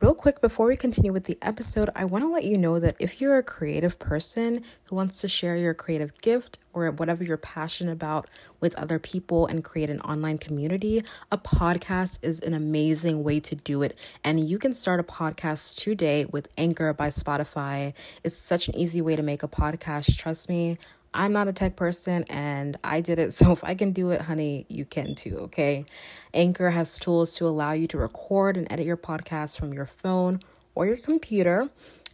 Real quick, before we continue with the episode, I want to let you know that if you're a creative person who wants to share your creative gift or whatever you're passionate about with other people and create an online community, a podcast is an amazing way to do it. And you can start a podcast today with Anchor by Spotify. It's such an easy way to make a podcast. Trust me. I'm not a tech person and I did it. So if I can do it, honey, you can too, okay? Anchor has tools to allow you to record and edit your podcast from your phone or your computer.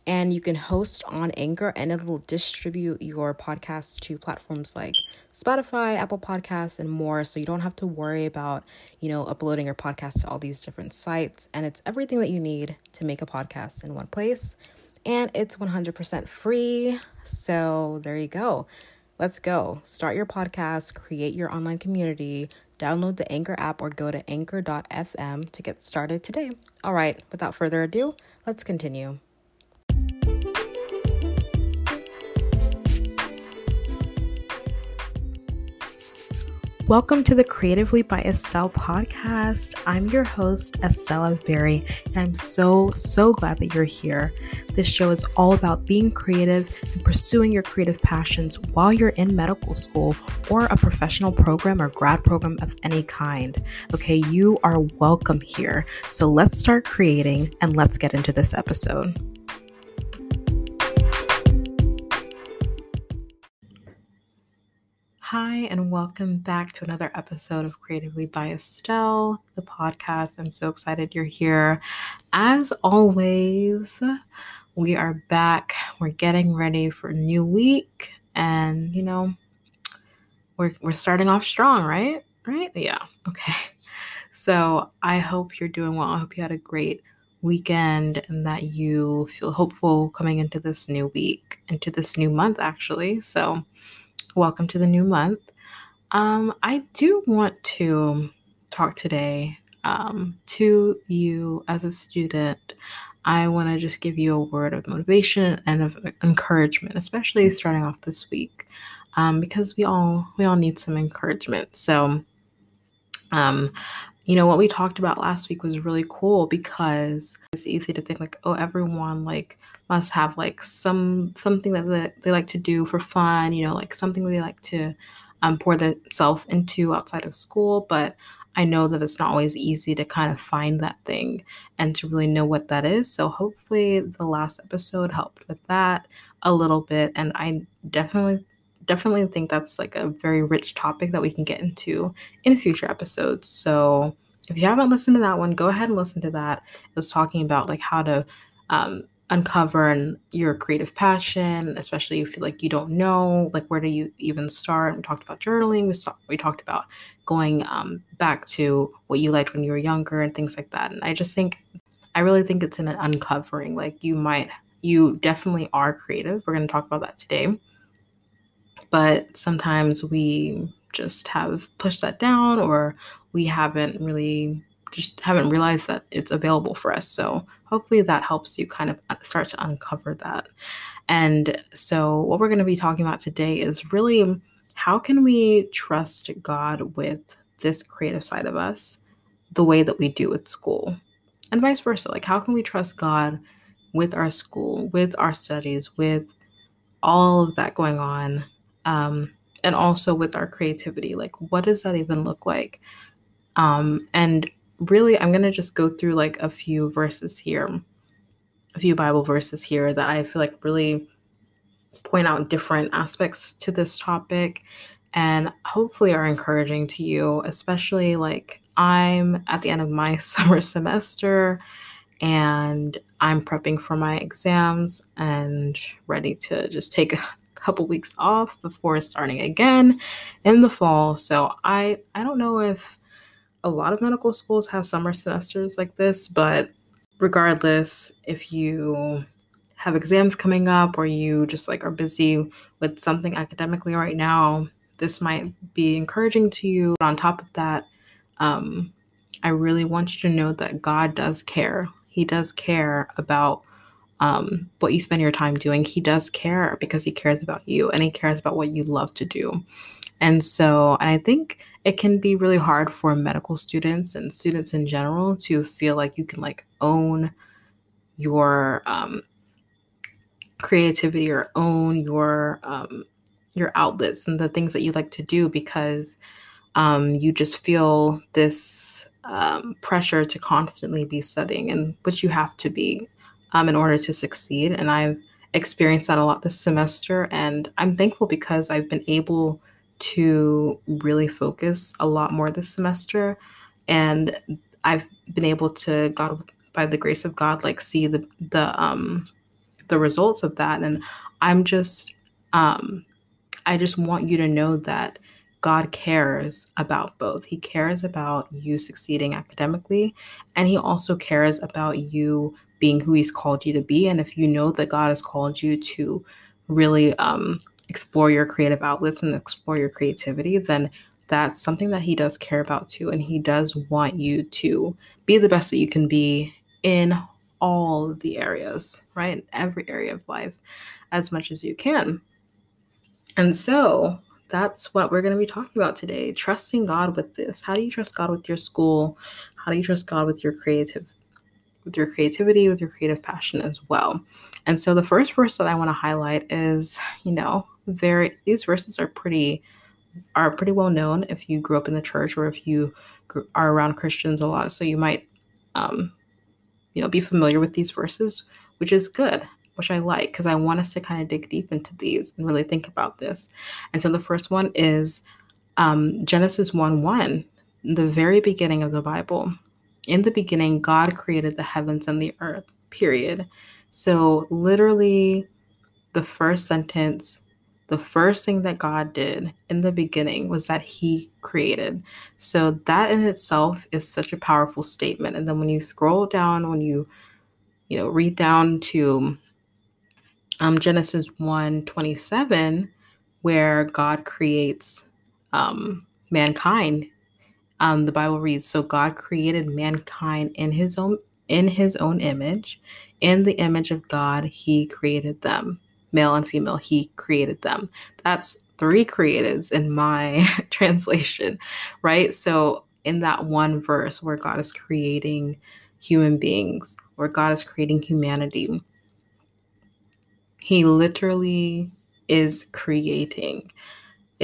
And you can host on Anchor and it will distribute your podcast to platforms like Spotify, Apple Podcasts, and more. So you don't have to worry about, you know, uploading your podcast to all these different sites. And it's everything that you need to make a podcast in one place and it's 100% free. So there you go. Let's go. Start your podcast, create your online community, download the Anchor app, or go to anchor.fm to get started today. All right, without further ado, let's continue. Welcome to the Creatively by Estelle podcast. I'm your host, Estella Berry, and I'm so, so glad that you're here. This show is all about being creative and pursuing your creative passions while you're in medical school or a professional program or grad program of any kind. Okay, you are welcome here. So let's start creating and let's get into this episode. Hi, and welcome back to another episode of Creatively by Estelle, the podcast. I'm so excited you're here. As always, we are back. We're getting ready for a new week, and you know, we're we're starting off strong, right? Right? Yeah. Okay. So I hope you're doing well. I hope you had a great weekend and that you feel hopeful coming into this new week, into this new month, actually. So welcome to the new month. Um, I do want to talk today um, to you as a student. I want to just give you a word of motivation and of encouragement, especially starting off this week, um, because we all we all need some encouragement. So, um, you know what we talked about last week was really cool because it's easy to think like, oh, everyone like must have like some something that they, like to do for fun, you know, like something they like to um, pour themselves into outside of school. But I know that it's not always easy to kind of find that thing and to really know what that is. So hopefully the last episode helped with that a little bit. And I definitely definitely think that's like a very rich topic that we can get into in future episodes. So if you haven't listened to that one, go ahead and listen to that. It was talking about like how to um, uncover your creative passion, especially if you like you don't know like where do you even start. We talked about journaling. We, saw, we talked about going um, back to what you liked when you were younger and things like that. And I just think I really think it's in an uncovering. Like you might you definitely are creative. We're going to talk about that today. But sometimes we just have pushed that down or we haven't really just haven't realized that it's available for us. So hopefully that helps you kind of uh, start to uncover that. And so what we're going to be talking about today is really how can we trust God with this creative side of us the way that we do with school? And vice versa. Like how can we trust God with our school, with our studies, with all of that going on? Um, and also with our creativity. Like, what does that even look like? Um, and really, I'm going to just go through like a few verses here, a few Bible verses here that I feel like really point out different aspects to this topic and hopefully are encouraging to you, especially like I'm at the end of my summer semester and I'm prepping for my exams and ready to just take a couple weeks off before starting again in the fall. So I I don't know if a lot of medical schools have summer semesters like this, but regardless, if you have exams coming up or you just like are busy with something academically right now, this might be encouraging to you. But on top of that, um, I really want you to know that God does care. He does care about um, what you spend your time doing. He does care because He cares about you and He cares about what you love to do. And so, and I think it can be really hard for medical students and students in general to feel like you can like own your um, creativity or own your um, your outlets and the things that you like to do because um, you just feel this um, pressure to constantly be studying and which you have to be um, in order to succeed. And i've experienced that a lot this semester. And i'm thankful because i've been able to really focus a lot more this semester. And i've been able to god by the grace of god like see the the um the results of that. And i'm just um i just want you to know that god cares about both. He cares about you succeeding academically and he also cares about you being who he's called you to be. And if you know that god has called you to really um explore your creative outlets and explore your creativity then that's something that he does care about too and he does want you to be the best that you can be in all the areas, right? Every area of life as much as you can. And so that's what we're going to be talking about today trusting God with this. How do you trust God with your school? How do you trust God with your creative with your creativity, with your creative passion as well. And so the first verse that I want to highlight is, you know, very these verses are pretty are pretty well known if you grew up in the church or if you are around Christians a lot. So you might um, you know, be familiar with these verses, which is good, which I like because I want us to kind of dig deep into these and really think about this. And so the first one is um, Genesis 1 1, the very beginning of the Bible. In the beginning, God created the heavens and the earth, period. So, literally, the first sentence the first thing that God did in the beginning was that He created. So that in itself is such a powerful statement. And then when you scroll down, when you you know read down to um, Genesis 1 27, where God creates um, mankind, um, the Bible reads, So God created mankind in his own in his own image. In the image of God, he created them male and female, he created them. That's three creatives in my translation, right? So, in that one verse where God is creating human beings, where God is creating humanity, he literally is creating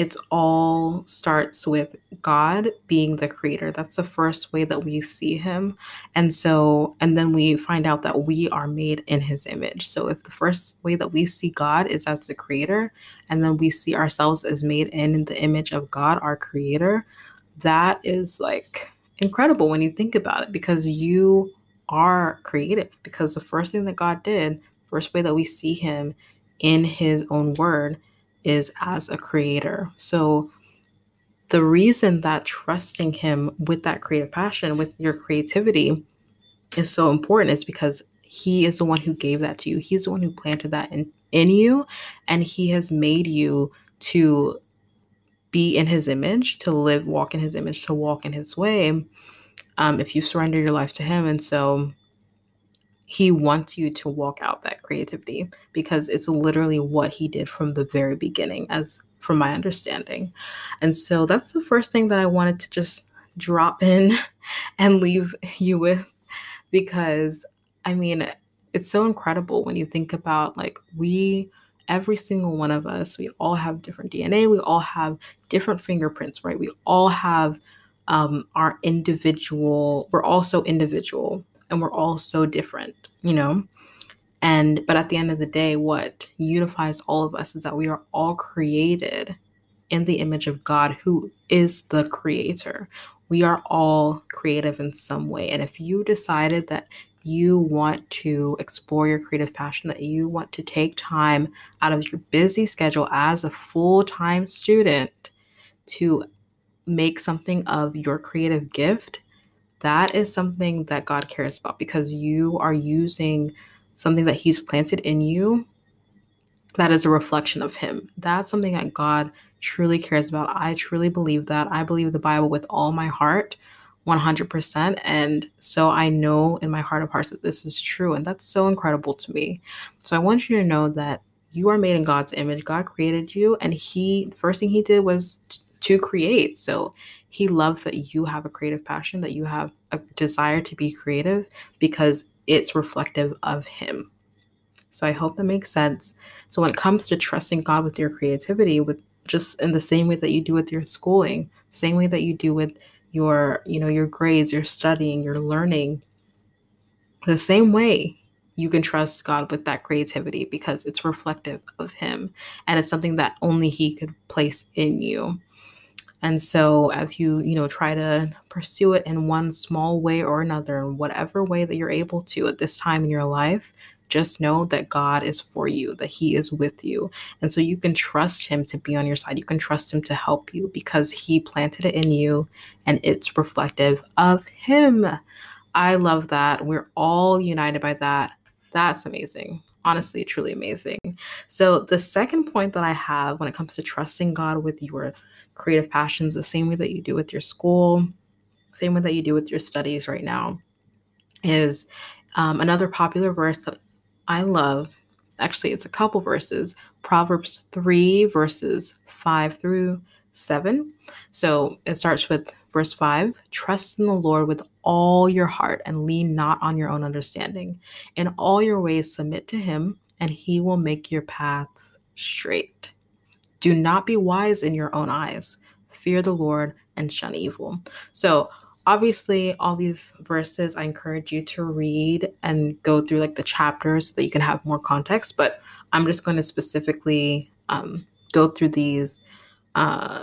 it all starts with God being the creator. That's the first way that we see him. And so, and then we find out that we are made in his image. So, if the first way that we see God is as the creator, and then we see ourselves as made in the image of God, our creator, that is like incredible when you think about it because you are creative. Because the first thing that God did, first way that we see him in his own word, is as a creator. So the reason that trusting him with that creative passion, with your creativity, is so important is because he is the one who gave that to you. He's the one who planted that in, in you, and he has made you to be in his image, to live, walk in his image, to walk in his way. Um, if you surrender your life to him. And so he wants you to walk out that creativity because it's literally what he did from the very beginning as from my understanding. And so that's the first thing that i wanted to just drop in and leave you with because i mean it's so incredible when you think about like we every single one of us we all have different dna we all have different fingerprints right? We all have um, our individual we're also individual and we're all so different, you know? And but at the end of the day, what unifies all of us is that we are all created in the image of God who is the creator. We are all creative in some way. And if you decided that you want to explore your creative passion, that you want to take time out of your busy schedule as a full time student to make something of your creative gift, that is something that God cares about because you are using something that He's planted in you that is a reflection of Him. That's something that God truly cares about. I truly believe that. I believe the Bible with all my heart, 100%. And so I know in my heart of hearts that this is true. And that's so incredible to me. So I want you to know that you are made in God's image. God created you, and He, first thing He did was to create. So he loves that you have a creative passion, that you have a desire to be creative, because it's reflective of Him. So I hope that makes sense. So when it comes to trusting God with your creativity, with just in the same way that you do with your schooling, same way that you do with your, you know, your grades, your studying, your learning, the same way you can trust God with that creativity because it's reflective of Him and it's something that only He could place in you. And so as you, you know, try to pursue it in one small way or another, in whatever way that you're able to at this time in your life, just know that God is for you, that He is with you. And so you can trust Him to be on your side. You can trust Him to help you because He planted it in you and it's reflective of Him. I love that. We're all united by that. That's amazing. Honestly, truly amazing. So, the second point that I have when it comes to trusting God with your creative passions the same way that you do with your school, same way that you do with your studies right now, is um, another popular verse that I love. Actually, it's a couple verses Proverbs 3, verses 5 through 7. So it starts with verse 5 Trust in the Lord with all your heart and lean not on your own understanding. In all your ways, submit to him, and he will make your paths straight. Do not be wise in your own eyes. Fear the Lord and shun evil. So, obviously, all these verses I encourage you to read and go through like the chapters so that you can have more context. But I'm just going to specifically um, go through these uh,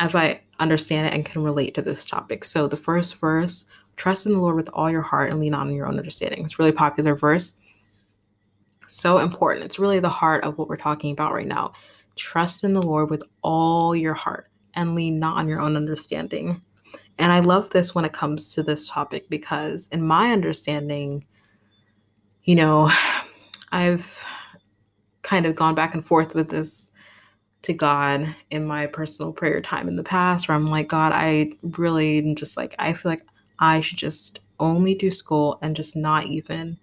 as I understand it and can relate to this topic. So, the first verse trust in the Lord with all your heart and lean on your own understanding. It's really popular verse. So important. It's really the heart of what we're talking about right now. Trust in the Lord with all your heart and lean not on your own understanding. And I love this when it comes to this topic because, in my understanding, you know, I've kind of gone back and forth with this to God in my personal prayer time in the past where I'm like, God, I really am just like, I feel like I should just only do school and just not even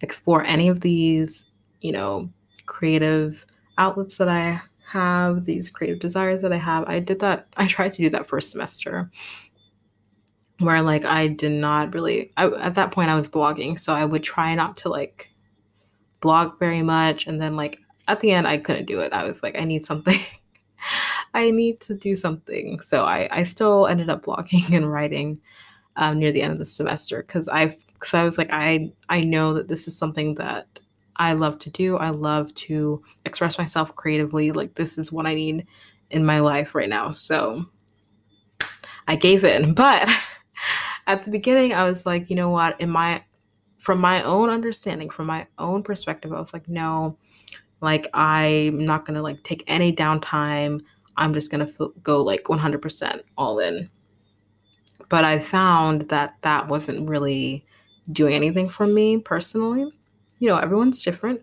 explore any of these, you know, creative outlets that I have, these creative desires that I have. I did that, I tried to do that first semester where like I did not really, I, at that point I was blogging. So I would try not to like blog very much. And then like at the end, I couldn't do it. I was like, I need something. I need to do something. So I, I still ended up blogging and writing um, near the end of the semester because I've because I was like I I know that this is something that I love to do. I love to express myself creatively. Like this is what I need in my life right now. So I gave in, but at the beginning I was like, you know what? In my from my own understanding, from my own perspective, I was like, no, like I'm not gonna like take any downtime. I'm just gonna f- go like 100% all in. But I found that that wasn't really doing anything for me personally. You know, everyone's different.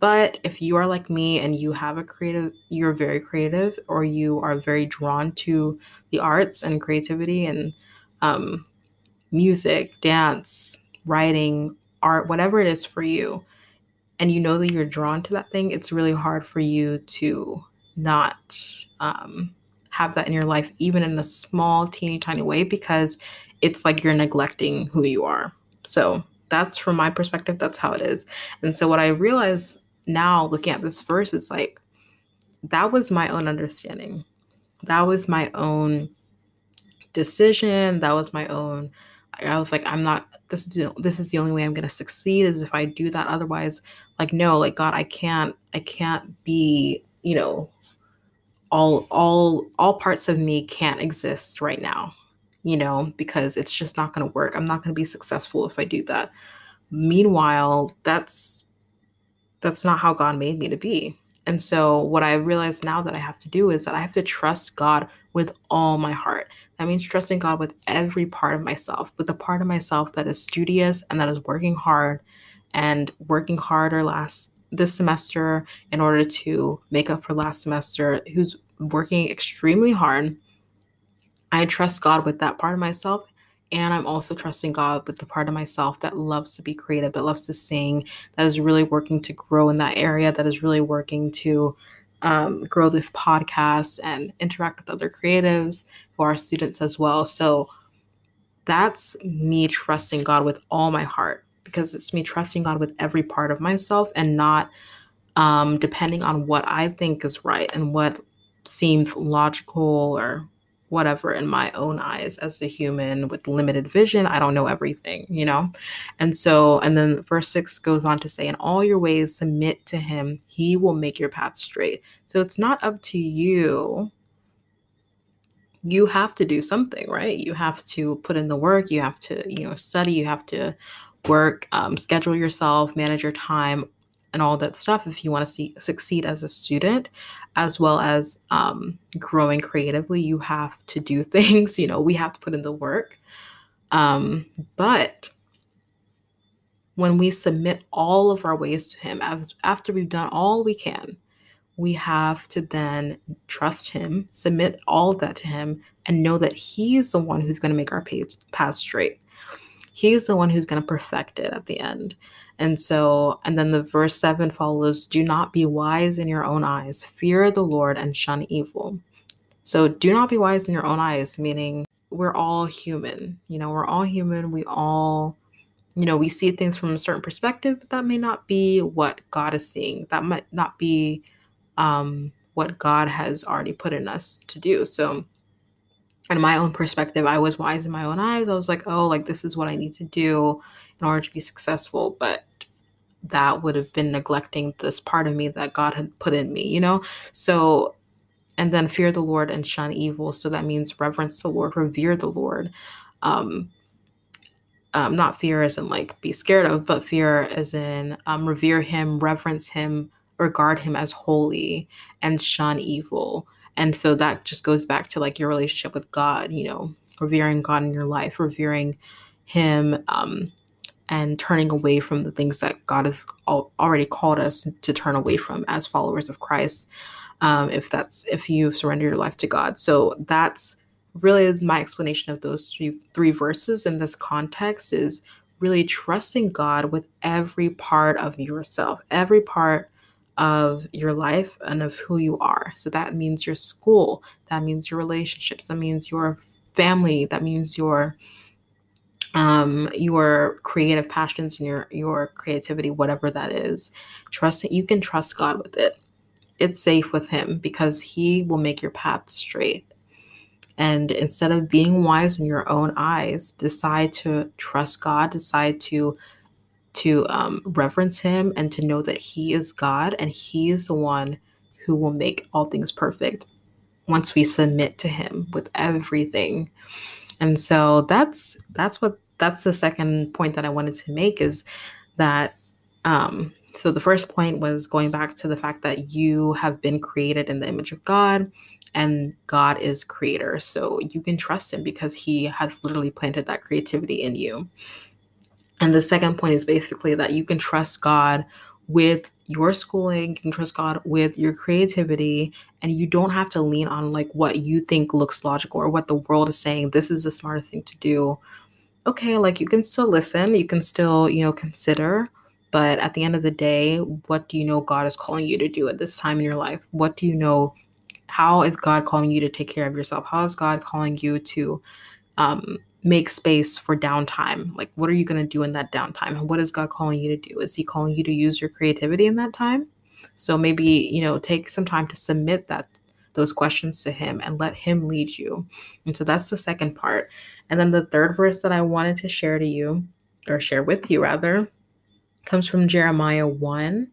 But if you are like me and you have a creative, you're very creative, or you are very drawn to the arts and creativity and um, music, dance, writing, art, whatever it is for you, and you know that you're drawn to that thing, it's really hard for you to not um, have that in your life, even in a small, teeny tiny way, because it's like you're neglecting who you are. So that's from my perspective, that's how it is. And so what I realize now looking at this verse is like, that was my own understanding. That was my own decision. That was my own I was like, I'm not. This is the, this is the only way I'm gonna succeed is if I do that. Otherwise, like no, like God, I can't. I can't be. You know, all all all parts of me can't exist right now. You know, because it's just not gonna work. I'm not gonna be successful if I do that. Meanwhile, that's that's not how God made me to be. And so, what I realize now that I have to do is that I have to trust God with all my heart. That means trusting God with every part of myself, with the part of myself that is studious and that is working hard and working harder last this semester in order to make up for last semester, who's working extremely hard. I trust God with that part of myself. And I'm also trusting God with the part of myself that loves to be creative, that loves to sing, that is really working to grow in that area, that is really working to um, grow this podcast and interact with other creatives who are students as well. So that's me trusting God with all my heart because it's me trusting God with every part of myself and not um, depending on what I think is right and what seems logical or whatever in my own eyes as a human with limited vision. I don't know everything, you know? And so, and then verse six goes on to say, In all your ways, submit to him, he will make your path straight. So it's not up to you. You have to do something, right? You have to put in the work, you have to, you know, study, you have to work, um, schedule yourself, manage your time, and all that stuff if you want to see, succeed as a student as well as um, growing creatively you have to do things you know we have to put in the work. Um, but when we submit all of our ways to him after we've done all we can we have to then trust him submit all of that to him and know that he's the one who's going to make our path straight. He's the one who's going to perfect it at the end and so, and then the verse 7 follows do not be wise in your own eyes, fear the Lord and shun evil. So, do not be wise in your own eyes, meaning we're all human. You know, we're all human. We all, you know, we see things from a certain perspective, but that may not be what God is seeing. That might not be um, what God has already put in us to do. So, in my own perspective, I was wise in my own eyes. I was like, oh, like this is what I need to do in order to be successful. But that would have been neglecting this part of me that God had put in me, you know? So, and then fear the Lord and shun evil. So that means reverence the Lord, revere the Lord. Um, um, not fear as in like be scared of, but fear as in um, revere him, reverence him, regard him as holy, and shun evil. And so that just goes back to like your relationship with God, you know, revering God in your life, revering him, um, and turning away from the things that God has already called us to turn away from as followers of Christ. Um, if that's if you've surrendered your life to God, so that's really my explanation of those three three verses in this context is really trusting God with every part of yourself, every part of your life and of who you are. So that means your school, that means your relationships, that means your family, that means your um your creative passions and your your creativity whatever that is. Trust that you can trust god with it. It's safe with him because he will make your path straight. And instead of being wise in your own eyes decide to trust god decide to to um, reverence him and to know that he is god and he is the one who will make all things perfect once we submit to him with everything and so that's that's what that's the second point that I wanted to make is that um so the first point was going back to the fact that you have been created in the image of God and God is creator. So you can trust him because he has literally planted that creativity in you. And the second point is basically that you can trust God with your schooling, you can trust God with your creativity, and you don't have to lean on like what you think looks logical or what the world is saying this is the smartest thing to do okay, like you can still listen, you can still, you know, consider, but at the end of the day, what do you know God is calling you to do at this time in your life? What do you know? How is God calling you to take care of yourself? How is God calling you to um, make space for downtime? Like, what are you going to do in that downtime? What is God calling you to do? Is He calling you to use your creativity in that time? So maybe, you know, take some time to submit that those questions to him and let him lead you. And so that's the second part. And then the third verse that I wanted to share to you, or share with you rather, comes from Jeremiah 1,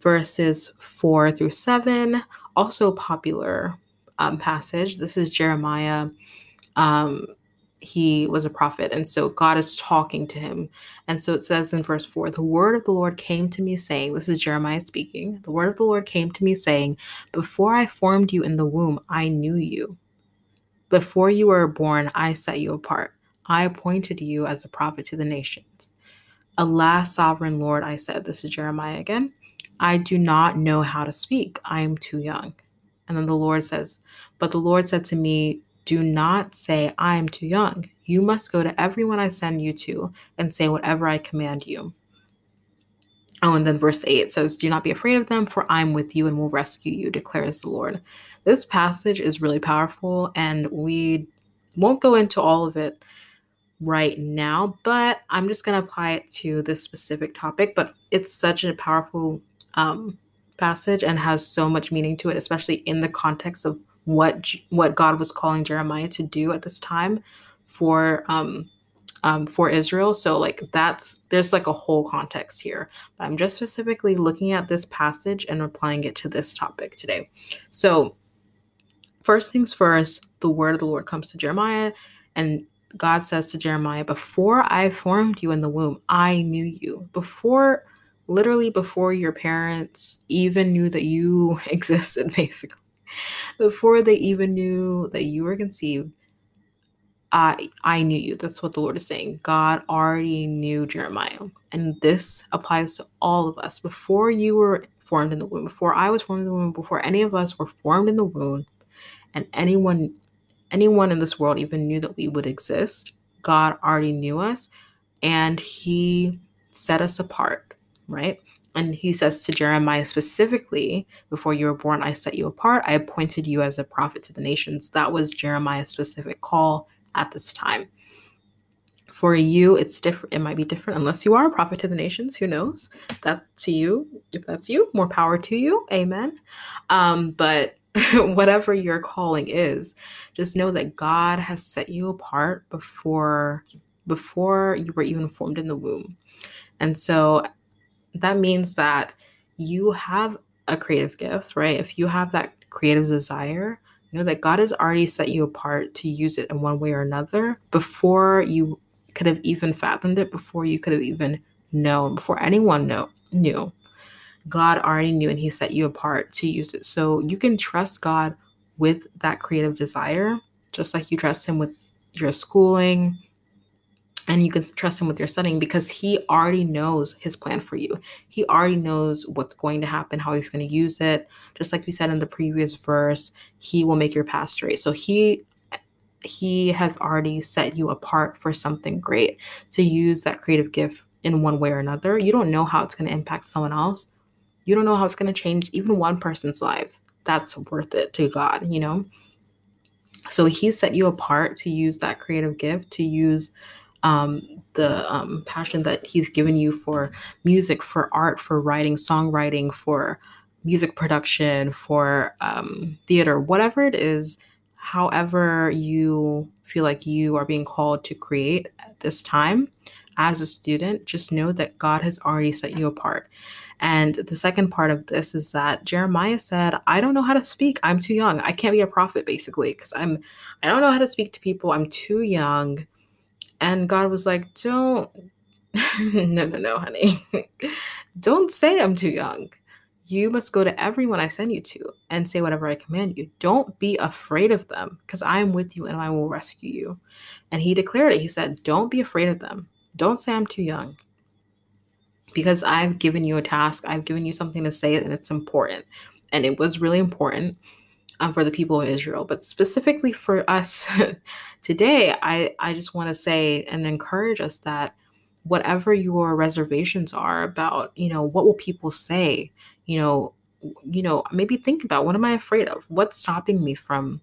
verses 4 through 7. Also popular um, passage. This is Jeremiah um, he was a prophet. And so God is talking to him. And so it says in verse 4 The word of the Lord came to me, saying, This is Jeremiah speaking. The word of the Lord came to me, saying, Before I formed you in the womb, I knew you. Before you were born, I set you apart. I appointed you as a prophet to the nations. Alas, sovereign Lord, I said, This is Jeremiah again. I do not know how to speak. I am too young. And then the Lord says, But the Lord said to me, do not say, I am too young. You must go to everyone I send you to and say whatever I command you. Oh, and then verse 8 says, Do not be afraid of them, for I'm with you and will rescue you, declares the Lord. This passage is really powerful, and we won't go into all of it right now, but I'm just going to apply it to this specific topic. But it's such a powerful um, passage and has so much meaning to it, especially in the context of what what God was calling Jeremiah to do at this time for um, um, for Israel. So like that's there's like a whole context here. But I'm just specifically looking at this passage and applying it to this topic today. So first things first, the word of the Lord comes to Jeremiah, and God says to Jeremiah, Before I formed you in the womb, I knew you. Before, literally, before your parents even knew that you existed, basically, before they even knew that you were conceived, I I knew you. That's what the Lord is saying. God already knew Jeremiah. And this applies to all of us. Before you were formed in the womb, before I was formed in the womb, before any of us were formed in the womb, and anyone anyone in this world even knew that we would exist, God already knew us and he set us apart, right? And he says to Jeremiah specifically, Before you were born, I set you apart. I appointed you as a prophet to the nations. That was Jeremiah's specific call at this time. For you, it's different. It might be different unless you are a prophet to the nations. Who knows? That's to you. If that's you, more power to you. Amen. Um, but whatever your calling is, just know that God has set you apart before before you were even formed in the womb. And so that means that you have a creative gift, right? If you have that creative desire, you know that God has already set you apart to use it in one way or another before you could have even fathomed it, before you could have even known, before anyone know, knew. God already knew and He set you apart to use it. So you can trust God with that creative desire, just like you trust Him with your schooling, and you can trust him with your setting because he already knows his plan for you. He already knows what's going to happen, how he's going to use it. Just like we said in the previous verse, he will make your path straight. So he he has already set you apart for something great to use that creative gift in one way or another. You don't know how it's going to impact someone else. You don't know how it's going to change even one person's life. That's worth it to God, you know? So he set you apart to use that creative gift, to use um, the um, passion that he's given you for music, for art, for writing, songwriting, for music production, for um, theater, whatever it is, however you feel like you are being called to create at this time as a student, just know that God has already set you apart. And the second part of this is that Jeremiah said, I don't know how to speak. I'm too young. I can't be a prophet basically because I'm I don't know how to speak to people. I'm too young. And God was like, Don't, no, no, no, honey. Don't say I'm too young. You must go to everyone I send you to and say whatever I command you. Don't be afraid of them because I am with you and I will rescue you. And he declared it. He said, Don't be afraid of them. Don't say I'm too young because I've given you a task. I've given you something to say and it's important. And it was really important um, for the people of Israel. But specifically for us today, I, I just want to say and encourage us that whatever your reservations are about, you know, what will people say? You know, you know, maybe think about what am I afraid of? What's stopping me from,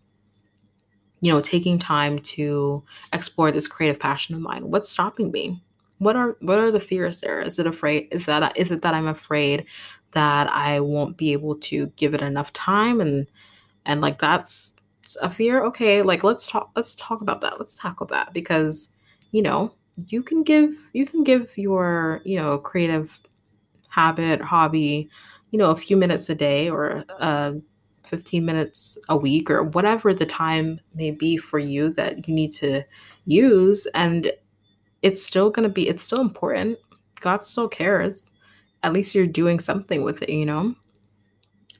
you know, taking time to explore this creative passion of mine? What's stopping me? What are what are the fears there? Is it afraid? Is that is it that I'm afraid that I won't be able to give it enough time and and like that's a fear okay like let's talk let's talk about that let's tackle that because you know you can give you can give your you know creative habit hobby you know a few minutes a day or uh 15 minutes a week or whatever the time may be for you that you need to use and it's still going to be it's still important. God still cares. At least you're doing something with it you know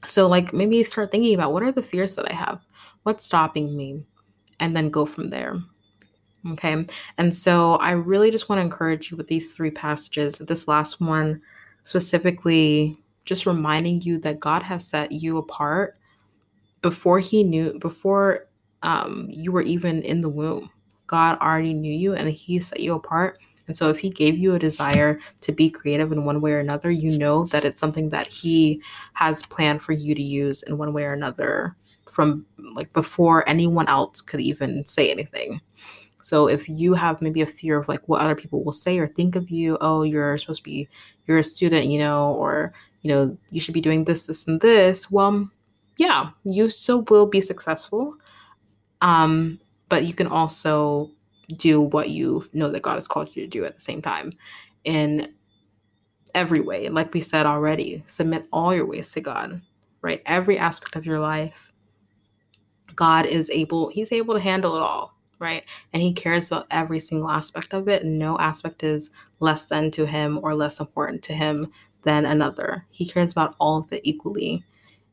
so, like, maybe start thinking about what are the fears that I have? What's stopping me? And then go from there. Okay. And so, I really just want to encourage you with these three passages. This last one, specifically, just reminding you that God has set you apart before He knew, before um, you were even in the womb. God already knew you and He set you apart and so, if he gave you a desire to be creative in one way or another, you know that it's something that he has planned for you to use in one way or another from like before anyone else could even say anything. So if you have maybe a fear of like what other people will say or think of you, oh, you're supposed to be, you're a student, you know, or, you know, you should be doing this, this, and this. Well, yeah, you still will be successful. Um, but you can also do what you know that God has called you to do at the same time in every way. Like we said already, submit all your ways to God, right? Every aspect of your life. God is able, He's able to handle it all right? And he cares about every single aspect of it. No aspect is less than to him or less important to him than another. He cares about all of it equally.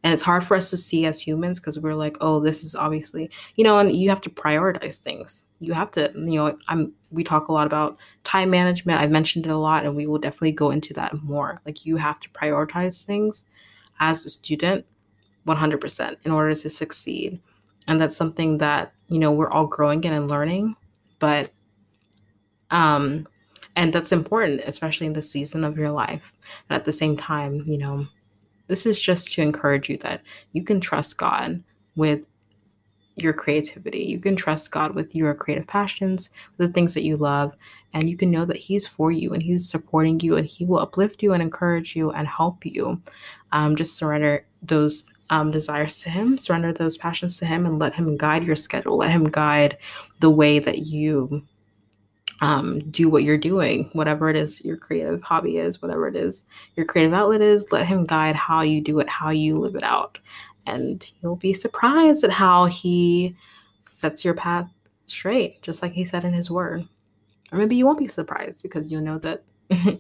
And it's hard for us to see as humans because we're like, oh, this is obviously, you know, and you have to prioritize things. You have to, you know, I'm we talk a lot about time management. I've mentioned it a lot and we will definitely go into that more. Like you have to prioritize things as a student 100% in order to succeed. And that's something that you know we're all growing in and learning but um and that's important especially in the season of your life and at the same time you know this is just to encourage you that you can trust god with your creativity you can trust god with your creative passions the things that you love and you can know that he's for you and he's supporting you and he will uplift you and encourage you and help you um, just surrender those um, desires to Him, surrender those passions to Him, and let Him guide your schedule. Let Him guide the way that you um, do what you're doing, whatever it is your creative hobby is, whatever it is your creative outlet is. Let Him guide how you do it, how you live it out. And you'll be surprised at how He sets your path straight, just like He said in His Word. Or maybe you won't be surprised because you'll know that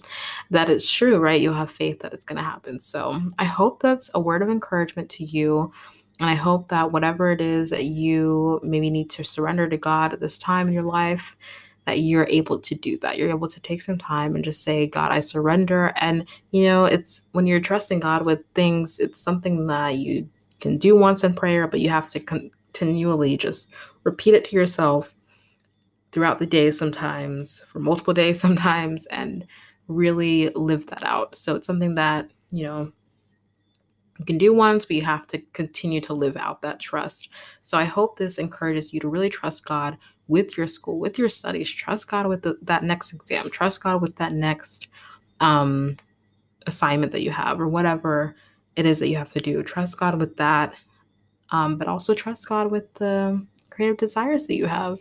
that is true, right? You'll have faith that it's going to happen. So I hope that's a word of encouragement to you. And I hope that whatever it is that you maybe need to surrender to God at this time in your life, that you're able to do that. You're able to take some time and just say, God, I surrender. And, you know, it's when you're trusting God with things, it's something that you can do once in prayer, but you have to continually just repeat it to yourself throughout the day sometimes, for multiple days sometimes, and really live that out. So it's something that, you know, you can do once, but you have to continue to live out that trust. So I hope this encourages you to really trust God with your school, with your studies. Trust God with the, that next exam. Trust God with that next um, assignment that you have, or whatever it is that you have to do. Trust God with that, um, but also trust God with the creative desires that you have.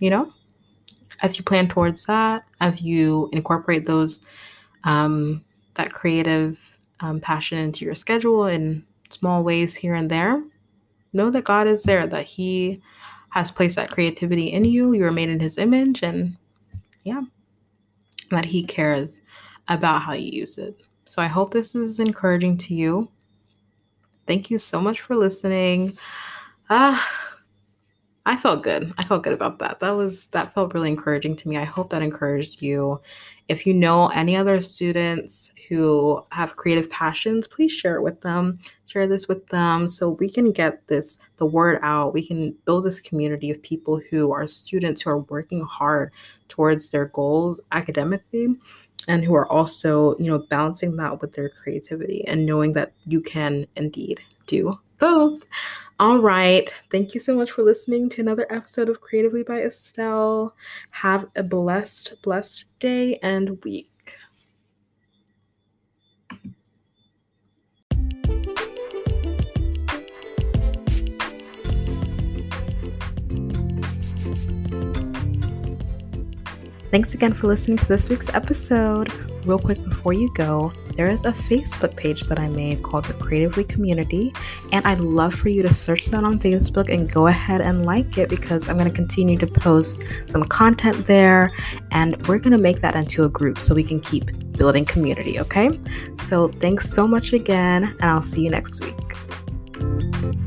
You know as you plan towards that, as you incorporate those um, that creative um, passion into your schedule in small ways here and there, know that God is there, that He has placed that creativity in you. You are made in His image, and yeah, that He cares about how you use it. So I hope this is encouraging to you. Thank you so much for listening. Ah I felt good. I felt good about that. That was that felt really encouraging to me. I hope that encouraged you. If you know any other students who have creative passions, please share it with them. Share this with them so we can get this the word out. We can build this community of people who are students who are working hard towards their goals academically and who are also, you know, balancing that with their creativity and knowing that you can indeed do both. All right. Thank you so much for listening to another episode of Creatively by Estelle. Have a blessed, blessed day and week. Thanks again for listening to this week's episode. Real quick before you go, there is a Facebook page that I made called the Creatively Community, and I'd love for you to search that on Facebook and go ahead and like it because I'm going to continue to post some content there, and we're going to make that into a group so we can keep building community, okay? So thanks so much again, and I'll see you next week.